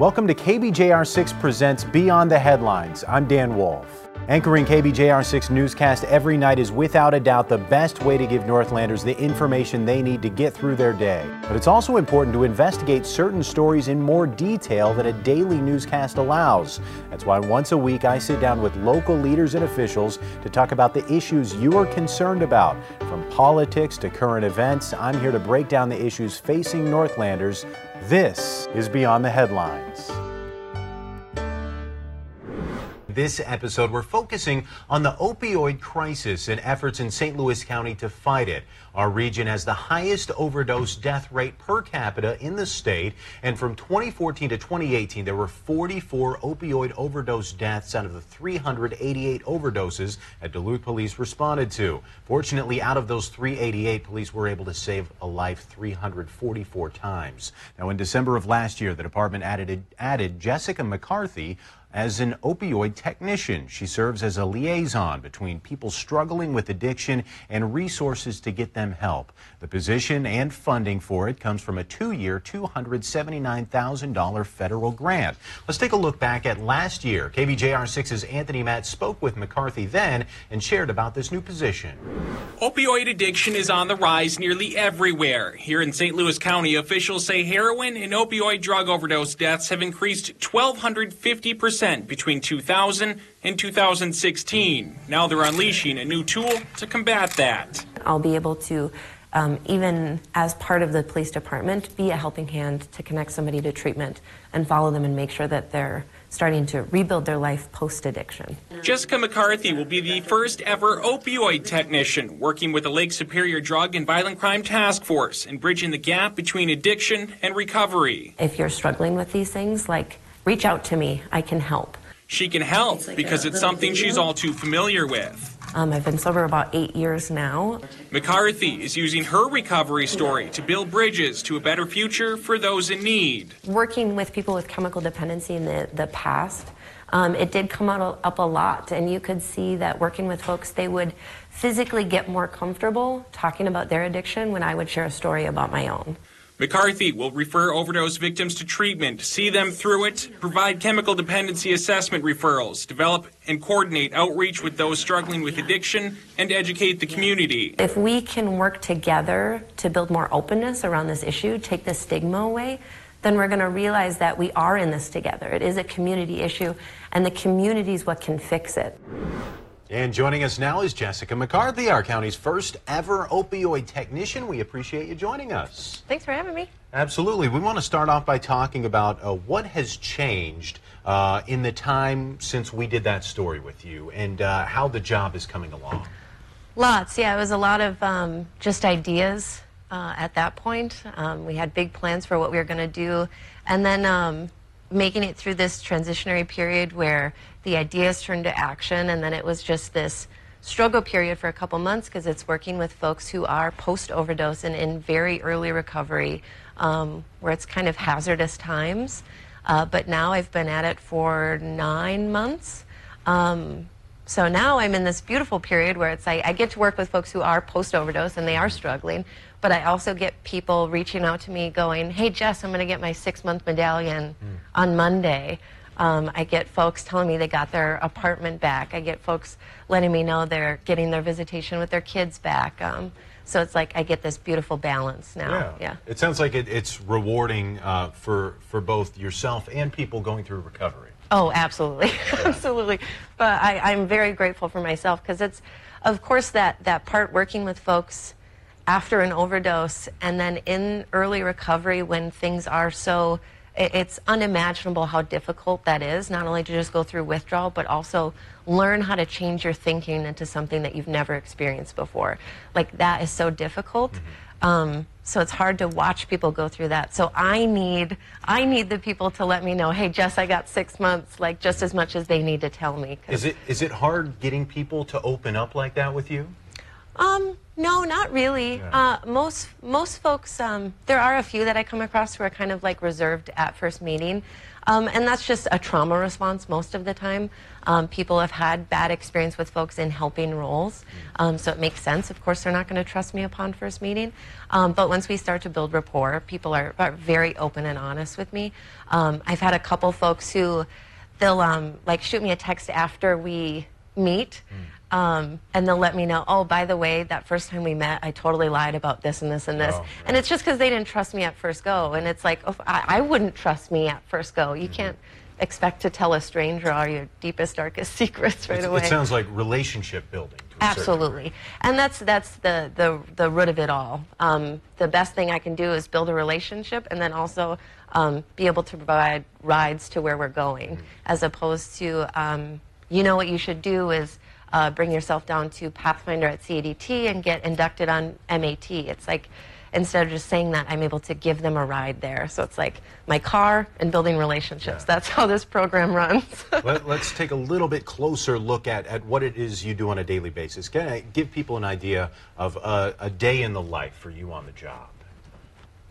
Welcome to KBJR6 Presents Beyond the Headlines. I'm Dan Wolf. Anchoring KBJR6 newscast every night is without a doubt the best way to give Northlanders the information they need to get through their day. But it's also important to investigate certain stories in more detail than a daily newscast allows. That's why once a week I sit down with local leaders and officials to talk about the issues you are concerned about. From politics to current events, I'm here to break down the issues facing Northlanders. This is Beyond the Headlines. This episode, we're focusing on the opioid crisis and efforts in St. Louis County to fight it. Our region has the highest overdose death rate per capita in the state, and from 2014 to 2018, there were 44 opioid overdose deaths out of the 388 overdoses that Duluth police responded to. Fortunately, out of those 388, police were able to save a life 344 times. Now, in December of last year, the department added, added Jessica McCarthy as an opioid technician. She serves as a liaison between people struggling with addiction and resources to get them help. The position and funding for it comes from a two-year, $279,000 federal grant. Let's take a look back at last year. KBJR6's Anthony Matt spoke with McCarthy then and shared about this new position. Opioid addiction is on the rise nearly everywhere. Here in St. Louis County, officials say heroin and opioid drug overdose deaths have increased 1,250 percent percent between 2000 and 2016. Now they're unleashing a new tool to combat that. I'll be able to um, even as part of the police department, be a helping hand to connect somebody to treatment and follow them and make sure that they're starting to rebuild their life post addiction. Jessica McCarthy will be the first ever opioid technician working with the Lake Superior Drug and Violent Crime Task Force and bridging the gap between addiction and recovery. If you're struggling with these things, like reach out to me. I can help. She can help because it's something she's all too familiar with. Um, I've been sober about eight years now. McCarthy is using her recovery story to build bridges to a better future for those in need. Working with people with chemical dependency in the, the past, um, it did come out up a lot, and you could see that working with folks, they would physically get more comfortable talking about their addiction when I would share a story about my own. McCarthy will refer overdose victims to treatment, see them through it, provide chemical dependency assessment referrals, develop and coordinate outreach with those struggling with addiction, and educate the community. If we can work together to build more openness around this issue, take the stigma away, then we're going to realize that we are in this together. It is a community issue, and the community is what can fix it. And joining us now is Jessica McCarthy, our county's first ever opioid technician. We appreciate you joining us. Thanks for having me. Absolutely. We want to start off by talking about uh, what has changed uh, in the time since we did that story with you and uh, how the job is coming along. Lots, yeah. It was a lot of um, just ideas uh, at that point. Um, we had big plans for what we were going to do. And then um, making it through this transitionary period where the ideas turned to action, and then it was just this struggle period for a couple months because it's working with folks who are post overdose and in very early recovery, um, where it's kind of hazardous times. Uh, but now I've been at it for nine months. Um, so now I'm in this beautiful period where it's like I get to work with folks who are post overdose and they are struggling, but I also get people reaching out to me going, Hey, Jess, I'm going to get my six month medallion mm. on Monday. Um, I get folks telling me they got their apartment back. I get folks letting me know they're getting their visitation with their kids back. Um, so it's like I get this beautiful balance now. Yeah. yeah. It sounds like it, it's rewarding uh, for, for both yourself and people going through recovery. Oh, absolutely. Yeah. absolutely. But I, I'm very grateful for myself because it's, of course, that, that part working with folks after an overdose and then in early recovery when things are so it's unimaginable how difficult that is, not only to just go through withdrawal, but also learn how to change your thinking into something that you've never experienced before. Like, that is so difficult. Mm-hmm. Um, so it's hard to watch people go through that. So I need, I need the people to let me know, hey, Jess, I got six months, like just as much as they need to tell me. Is it, is it hard getting people to open up like that with you? Um, No, not really. Yeah. Uh, most most folks, um, there are a few that I come across who are kind of like reserved at first meeting, um, and that's just a trauma response most of the time. Um, people have had bad experience with folks in helping roles, um, so it makes sense. Of course, they're not going to trust me upon first meeting, um, but once we start to build rapport, people are, are very open and honest with me. Um, I've had a couple folks who they'll um, like shoot me a text after we meet. Um, and they'll let me know, oh, by the way, that first time we met, I totally lied about this and this and this. Oh, And it's just because they didn't trust me at first go. And it's like, oh, I, I wouldn't trust me at first go. You can't expect to tell a stranger all your deepest, darkest secrets right It's- away. It sounds like relationship building. To a certain Absolutely, and that's that's the the, the root of it all. Um, the best thing I can do is build a relationship, and then also um, be able to provide rides to where we're going, as opposed to um, you know what you should do is uh, bring yourself down to Pathfinder at CADT and get inducted on MAT. It's like instead of just saying that, I'm able to give them a ride there. So it's like my car and building relationships. Yeah. That's how this program runs. Let, us take a little bit closer look at, at what it is you do on a daily basis. Can I give people an idea of a, a day in the life for you on the job?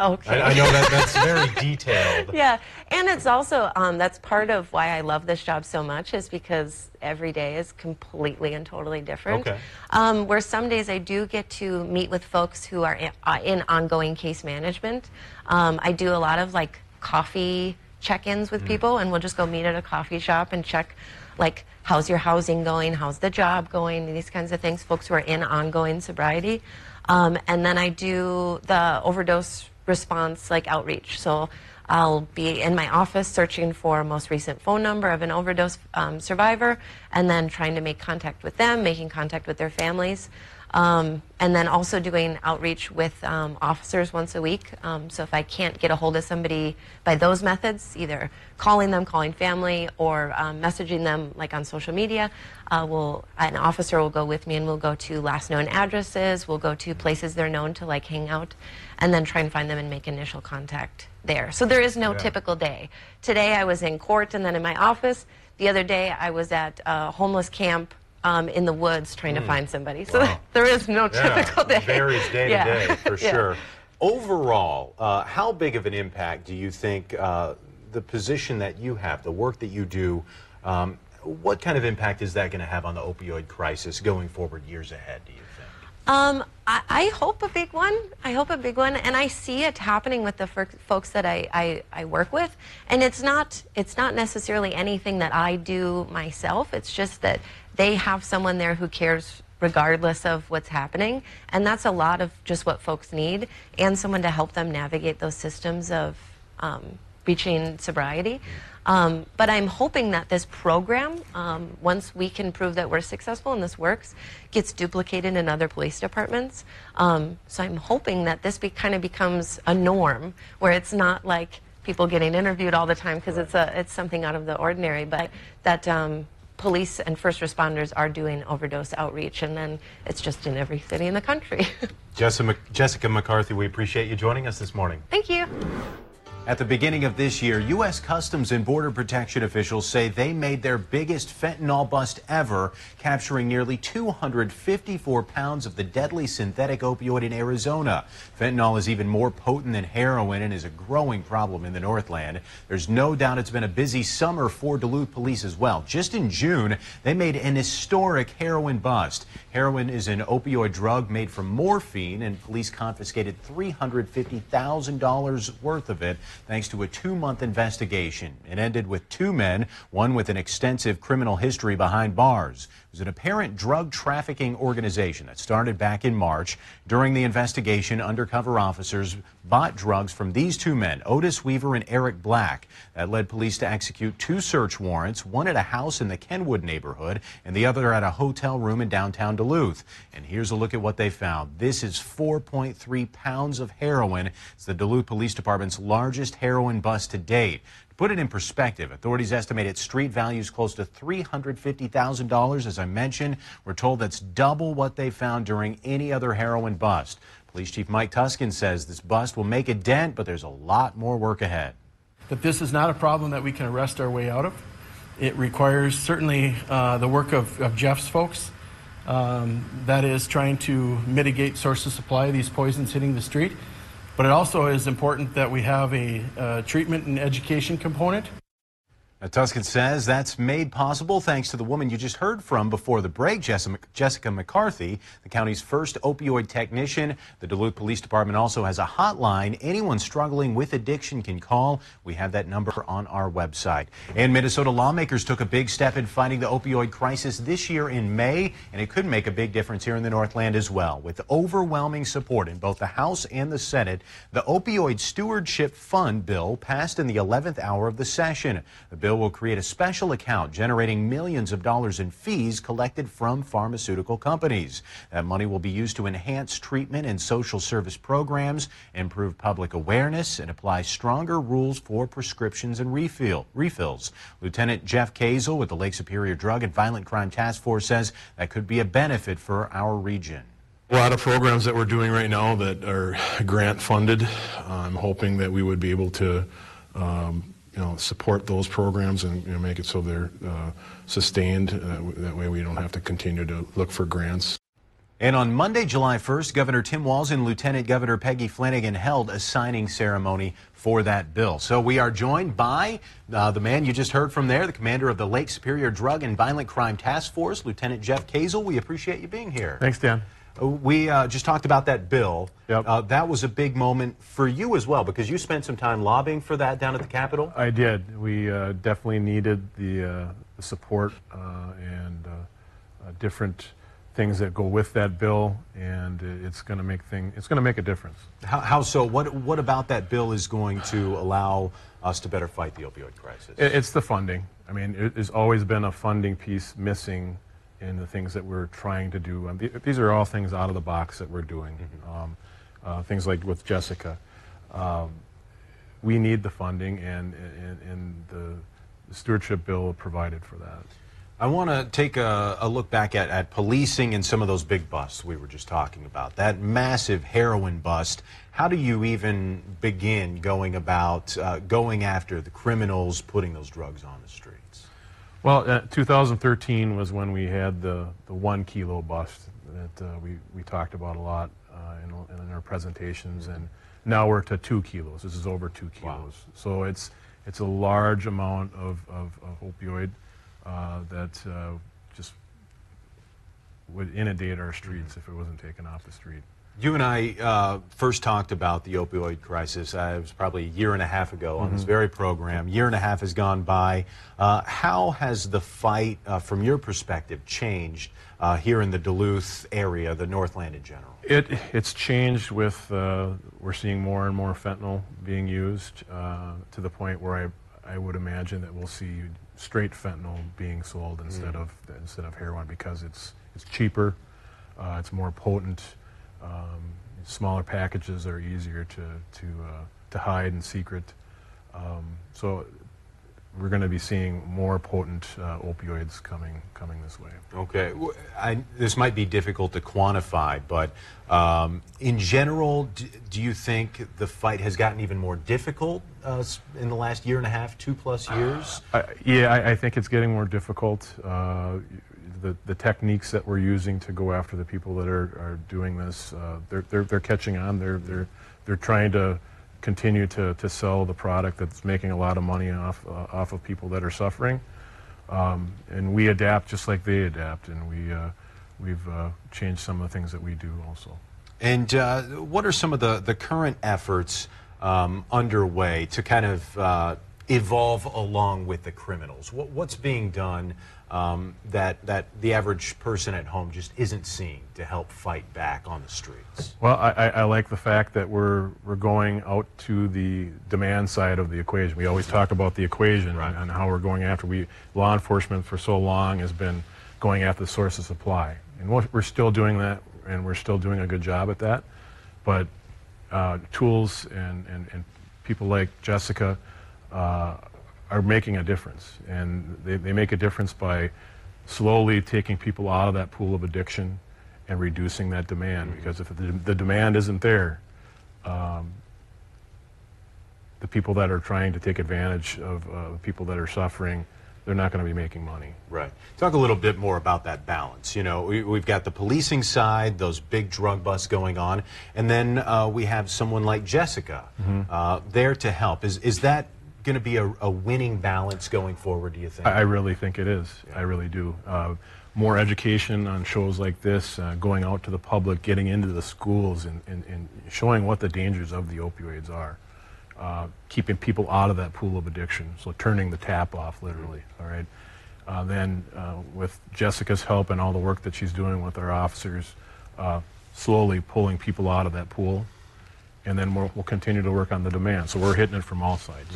Okay. I, I know that that's very detailed. Yeah, and it's also um, that's part of why I love this job so much is because every day is completely and totally different. Okay. Um, where some days I do get to meet with folks who are in, uh, in ongoing case management. Um, I do a lot of like coffee check-ins with people, and we'll just go meet at a coffee shop and check like how's your housing going, how's the job going, these kinds of things. Folks who are in ongoing sobriety, um, and then I do the overdose response like outreach. So I'll be in my office searching for most recent phone number of an overdose um, survivor, and then trying to make contact with them, making contact with their families. Um, and then also doing outreach with um, officers once a week. Um, so if I can't get a hold of somebody by those methods, either calling them, calling family, or um, messaging them like on social media, uh, we'll, an officer will go with me and we'll go to last known addresses, we'll go to places they're known to like hang out, and then try and find them and make initial contact there. So there is no Yeah. typical day. Today I was in court and then in my office. The other day I was at a homeless camp um, in the woods trying to find somebody. So Hmm. Wow. there is no typical day. varies day Yeah. to day for Yeah. sure. Overall, uh, how big of an impact do you think uh, the position that you have, the work that you do, um, what kind of impact is that going to have on the opioid crisis going forward years ahead? Do you think? Um, I, I hope a big one. I hope a big one, and I see it happening with the folks that I, I, I work with. And it's not it's not necessarily anything that I do myself. It's just that they have someone there who cares regardless of what's happening, and that's a lot of just what folks need, and someone to help them navigate those systems of um, reaching sobriety. Um, but I'm hoping that this program, um, once we can prove that we're successful and this works, gets duplicated in other police departments. Um, so I'm hoping that this be, kind of becomes a norm where it's not like people getting interviewed all the time because it's a it's something out of the ordinary, but that um, police and first responders are doing overdose outreach, and then it's just in every city in the country. Jessica, Jessica McCarthy, we appreciate you joining us this morning. Thank you. At the beginning of this year, U.S. Customs and Border Protection officials say they made their biggest fentanyl bust ever, capturing nearly 254 pounds of the deadly synthetic opioid in Arizona. Fentanyl is even more potent than heroin and is a growing problem in the Northland. There's no doubt it's been a busy summer for Duluth police as well. Just in June, they made an historic heroin bust. Heroin is an opioid drug made from morphine, and police confiscated $350,000 worth of it thanks to a two month investigation. It ended with two men, one with an extensive criminal history behind bars. Was an apparent drug trafficking organization that started back in March. During the investigation, undercover officers bought drugs from these two men, Otis Weaver and Eric Black. That led police to execute two search warrants, one at a house in the Kenwood neighborhood and the other at a hotel room in downtown Duluth. And here's a look at what they found. This is 4.3 pounds of heroin. It's the Duluth Police Department's largest heroin bust to date. Put it in perspective, authorities estimate its street value is close to $350,000. As I mentioned, we're told that's double what they found during any other heroin bust. Police Chief Mike Tusken says this bust will make a dent, but there's a lot more work ahead. that this is not a problem that we can arrest our way out of. It requires certainly uh, the work of, of Jeff's folks Um, that is trying to mitigate source of supply of these poisons hitting the street. But it also is important that we have a uh, treatment and education component. Now, Tusken says that's made possible thanks to the woman you just heard from before the break, Jessica McCarthy, the county's first opioid technician. The Duluth Police Department also has a hotline. Anyone struggling with addiction can call. We have that number on our website. And Minnesota lawmakers took a big step in fighting the opioid crisis this year in May, and it could make a big difference here in the Northland as well. With overwhelming support in both the House and the Senate, the Opioid Stewardship Fund bill passed in the 11th hour of the session. The bill bill will create a special account generating millions of dollars in fees collected from pharmaceutical companies. That money will be used to enhance treatment and social service programs, improve public awareness, and apply stronger rules for prescriptions and refill, refills. Lieutenant Jeff Kazel with the Lake Superior Drug and Violent Crime Task Force says that could be a benefit for our region. A lot of programs that we're doing right now that are grant funded. I'm hoping that we would be able to um, you know, support those programs and you know, make it so they're uh, sustained. Uh, that way we don't have to continue to look for grants. And on Monday, July 1st, Governor Tim Walz and Lieutenant Governor Peggy Flanagan held a signing ceremony for that bill. So we are joined by uh, the man you just heard from there, the commander of the Lake Superior Drug and Violent Crime Task Force, Lieutenant Jeff Kazel. We appreciate you being here. Thanks, Dan. We uh, just talked about that bill. Yep. Uh, that was a big moment for you as well because you spent some time lobbying for that down at the Capitol. I did. We uh, definitely needed the, uh, the support uh, and uh, different things that go with that bill, and it's going to make thing. It's going to make a difference. How, how, so? What what about that bill is going to allow us to better fight the opioid crisis? It's the funding. I mean, it, there's always been a funding piece missing in the things that we're trying to do. Um, these are all things out of the box that we're doing. Mm-hmm. Um, uh, things like with Jessica. Um, we need the funding, and, and, and the, the stewardship bill provided for that. I want to take a, a, look back at, at policing and some of those big busts we were just talking about. That massive heroin bust. How do you even begin going about uh, going after the criminals putting those drugs on the street? Well, uh, 2013 was when we had the, the one kilo bust that uh, we, we talked about a lot uh, in, in, our presentations, and now we're to two kilos. This is over two kilos. Wow. So it's, it's a large amount of, of, of opioid uh, that uh, just would inundate our streets if it wasn't taken off the street. You and I uh, first talked about the opioid crisis. Uh, it was probably a year and a half ago on this mm-hmm. very program. Year and a half has gone by. Uh, how has the fight, uh, from your perspective, changed uh, here in the Duluth area, the Northland in general? It, it's changed with uh, we're seeing more and more fentanyl being used to the point where I, I would imagine that we'll see straight fentanyl being sold instead mm. of instead of heroin because it's it's cheaper, it's more potent. Um, smaller packages are easier to, to, uh, to hide in secret. Um, so we're going to be seeing more potent uh, opioids coming coming this way. Okay, I, this might be difficult to quantify, but um, in general, do, do, you think the fight has gotten even more difficult uh, in the last year and a half, two plus years? Uh, yeah, I, I, think it's getting more difficult. The, the techniques that we're using to go after the people that are, are doing this, uh, they're, they're, they're catching on. They're, they're, they're trying to continue to, to sell the product that's making a lot of money off, uh, off of people that are suffering. Um, and we adapt just like they adapt, and we, uh, we've uh, changed some of the things that we do also. And uh, what are some of the, the current efforts um, underway to kind of uh, evolve along with the criminals? What, what's being done um, that that the average person at home just isn't seeing to help fight back on the streets? Well, I, I like the fact that we're we're going out to the demand side of the equation. We always talk about the equation right. and, and, how we're going after. We law enforcement for so long has been going after the source of supply, and we're still doing that, and we're still doing a good job at that. But uh, tools and, and, and people like Jessica uh, are making a difference. And they, they make a difference by slowly taking people out of that pool of addiction and reducing that demand. Because if the, the demand isn't there, um, the people that are trying to take advantage of uh, people that are suffering, they're not going to be making money. Right. Talk a little bit more about that balance. You know, we, we've got the policing side, those big drug busts going on, and then uh, we have someone like Jessica uh, there to help. Is is that going to be a, a winning balance going forward? Do you think? I, really think it is. I really do. Uh, more education on shows like this, uh, going out to the public, getting into the schools, and, and, and showing what the dangers of the opioids are. Uh, keeping people out of that pool of addiction, so turning the tap off, literally. All right. Uh, then, uh, with Jessica's help and all the work that she's doing with our officers, uh, slowly pulling people out of that pool, and then we'll, we'll continue to work on the demand. So we're hitting it from all sides.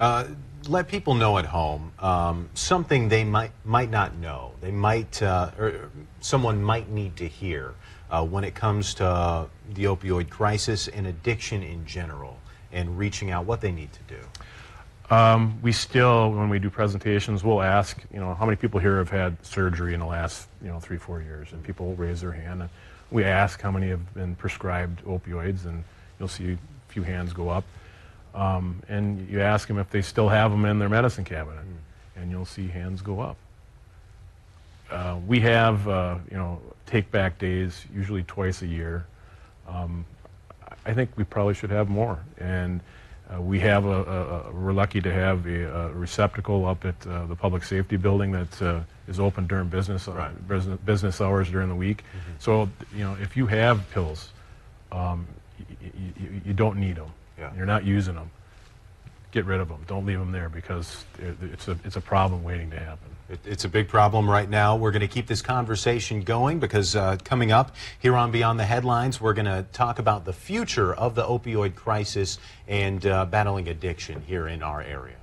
Uh, let people know at home um, something they might might not know. They might, uh, or someone might need to hear uh, when it comes to uh, the opioid crisis and addiction in general, and reaching out what they need to do. Um, we still, when we do presentations, we'll ask, you know, how many people here have had surgery in the last, you know, three, four years, and people raise their hand. And we ask how many have been prescribed opioids, and you'll see a few hands go up. Um, and you ask them if they still have them in their medicine cabinet, and you'll see hands go up. Uh, we have, uh, you know, take back days, usually twice a year. Um, I think we probably should have more. And uh, we have a, a, we're lucky to have a, a receptacle up at uh, the public safety building that uh, is open during business, uh, Right. business business hours during the week. So you know, if you have pills, um, y- y- y- you don't need them. Yeah. You're not using them. Get rid of them. Don't leave them there because it's a it's a problem waiting to happen. It, it's a big problem right now. We're going to keep this conversation going because uh, coming up here on Beyond the Headlines, we're going to talk about the future of the opioid crisis and uh, battling addiction here in our area.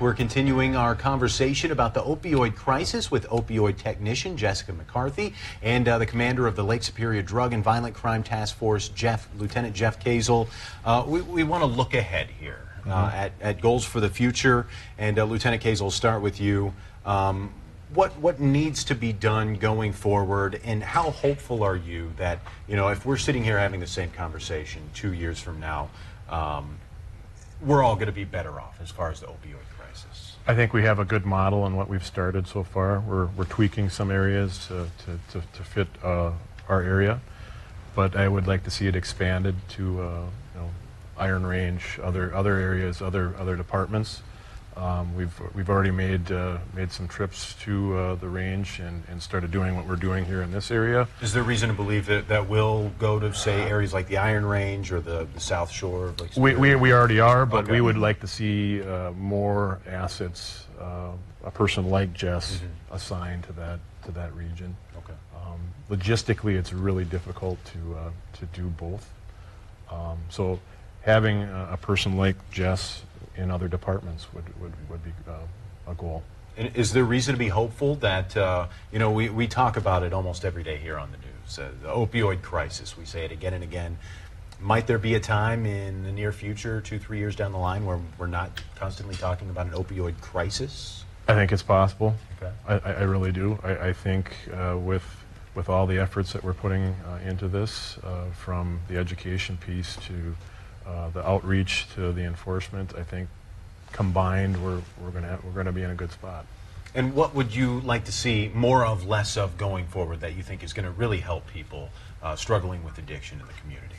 We're continuing our conversation about the opioid crisis with opioid technician Jessica McCarthy and uh, the commander of the Lake Superior Drug and Violent Crime Task Force, Jeff Lieutenant Jeff Kazel. Uh, we we want to look ahead here uh, at, at goals for the future. And uh, Lieutenant Kazel, start with you. Um, what what needs to be done going forward, and how hopeful are you that you know if we're sitting here having the same conversation two years from now? Um, we're all going to be better off as far as the opioid crisis. I think we have a good model on what we've started so far. We're, we're tweaking some areas to, to, to, to fit uh, our area, but I would like to see it expanded to uh, you know, Iron Range, other other areas, other other departments. Um, we've we've already made uh, made some trips to uh, the range and, and started doing what we're doing here in this area. Is there reason to believe that that will go to say areas like the Iron Range or the, the South Shore of Lake We, we, we already are, but Okay. we would like to see uh, more assets, uh, a person like Jess Mm-hmm. assigned to that to that region. Okay. Um, logistically, it's really difficult to uh, to do both. Um, so, having a, a person like Jess in other departments would would, would be uh, a goal. And is there reason to be hopeful that, uh, you know, we, we talk about it almost every day here on the news, uh, the opioid crisis. We say it again and again. Might there be a time in the near future, two, three years down the line, where we're not constantly talking about an opioid crisis? I think it's possible. Okay. I, I really do. I, I think uh, with with all the efforts that we're putting uh, into this, uh, from the education piece to uh, the outreach to the enforcement, I think combined we're we're gonna we're gonna be in a good spot. And what would you like to see more of, less of going forward that you think is going to really help people uh, struggling with addiction in the community?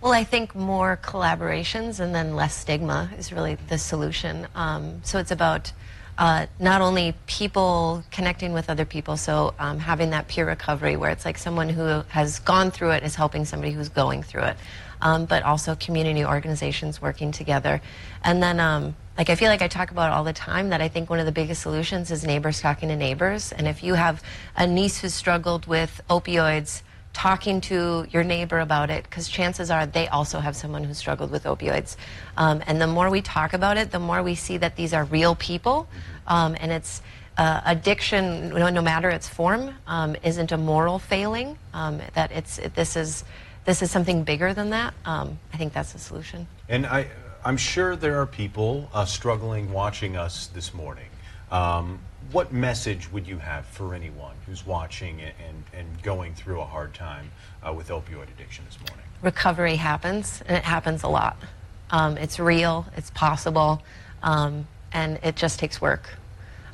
Well, I think more collaborations and then less stigma is really the solution. Um, so it's about uh, not only people connecting with other people, so um, having that peer recovery where it's like someone who has gone through it is helping somebody who's going through it, um, but also community organizations working together. And then, um, like, I feel like I talk about all the time that I think one of the biggest solutions is neighbors talking to neighbors. And if you have a niece who's struggled with opioids, talking to your neighbor about it because chances are they also have someone who struggled with opioids. Um, and the more we talk about it, the more we see that these are real people. Um, and it's uh, addiction, no, no matter its form, um, isn't a moral failing. Um, that it's it, this is this is something bigger than that. Um, I think that's the solution. And I, I'm sure there are people uh, struggling watching us this morning. Um, what message would you have for anyone who's watching and, and, going through a hard time uh, with opioid addiction this morning? recovery happens, and it happens a lot. Um, it's real, it's possible, um, and it just takes work.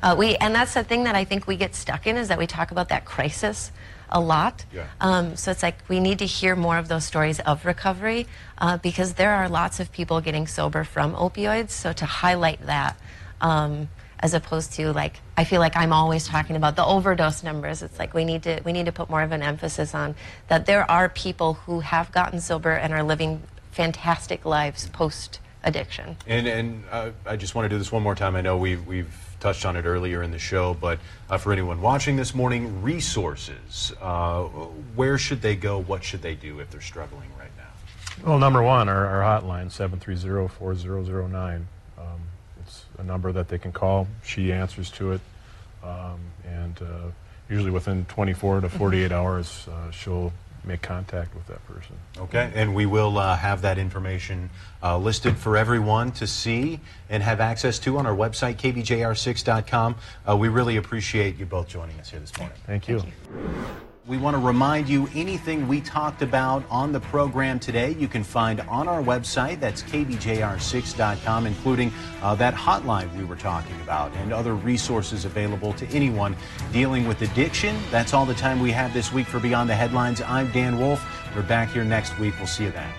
Uh, we and that's the thing that I think we get stuck in is that we talk about that crisis a lot. Yeah. Um, so it's like we need to hear more of those stories of recovery uh, because there are lots of people getting sober from opioids. So to highlight that. Um, as opposed to like I feel like I'm always talking about the overdose numbers. It's like we need to we need to put more of an emphasis on that there are people who have gotten sober and are living fantastic lives post addiction. And, and uh, I just want to do this one more time. I know we've, we've touched on it earlier in the show, but uh, for anyone watching this morning, resources. Uh, where should they go? What should they do if they're struggling right now? Well, number one, our, our hotline, 730-4009. Um, it's a number that they can call. She answers to it. Um, and uh, usually within 24 to 48 hours, uh, she'll make contact with that person. Okay, and we will uh, have that information uh, listed for everyone to see and have access to on our website, kbjr6.com. Uh, we really appreciate you both joining us here this morning. Thank you. We want to remind you anything we talked about on the program today, you can find on our website. That's kbjr6.com, including uh, that hotline we were talking about and other resources available to anyone dealing with addiction. That's all the time we have this week for Beyond the Headlines. I'm Dan Wolf. We're back here next week. We'll see you then.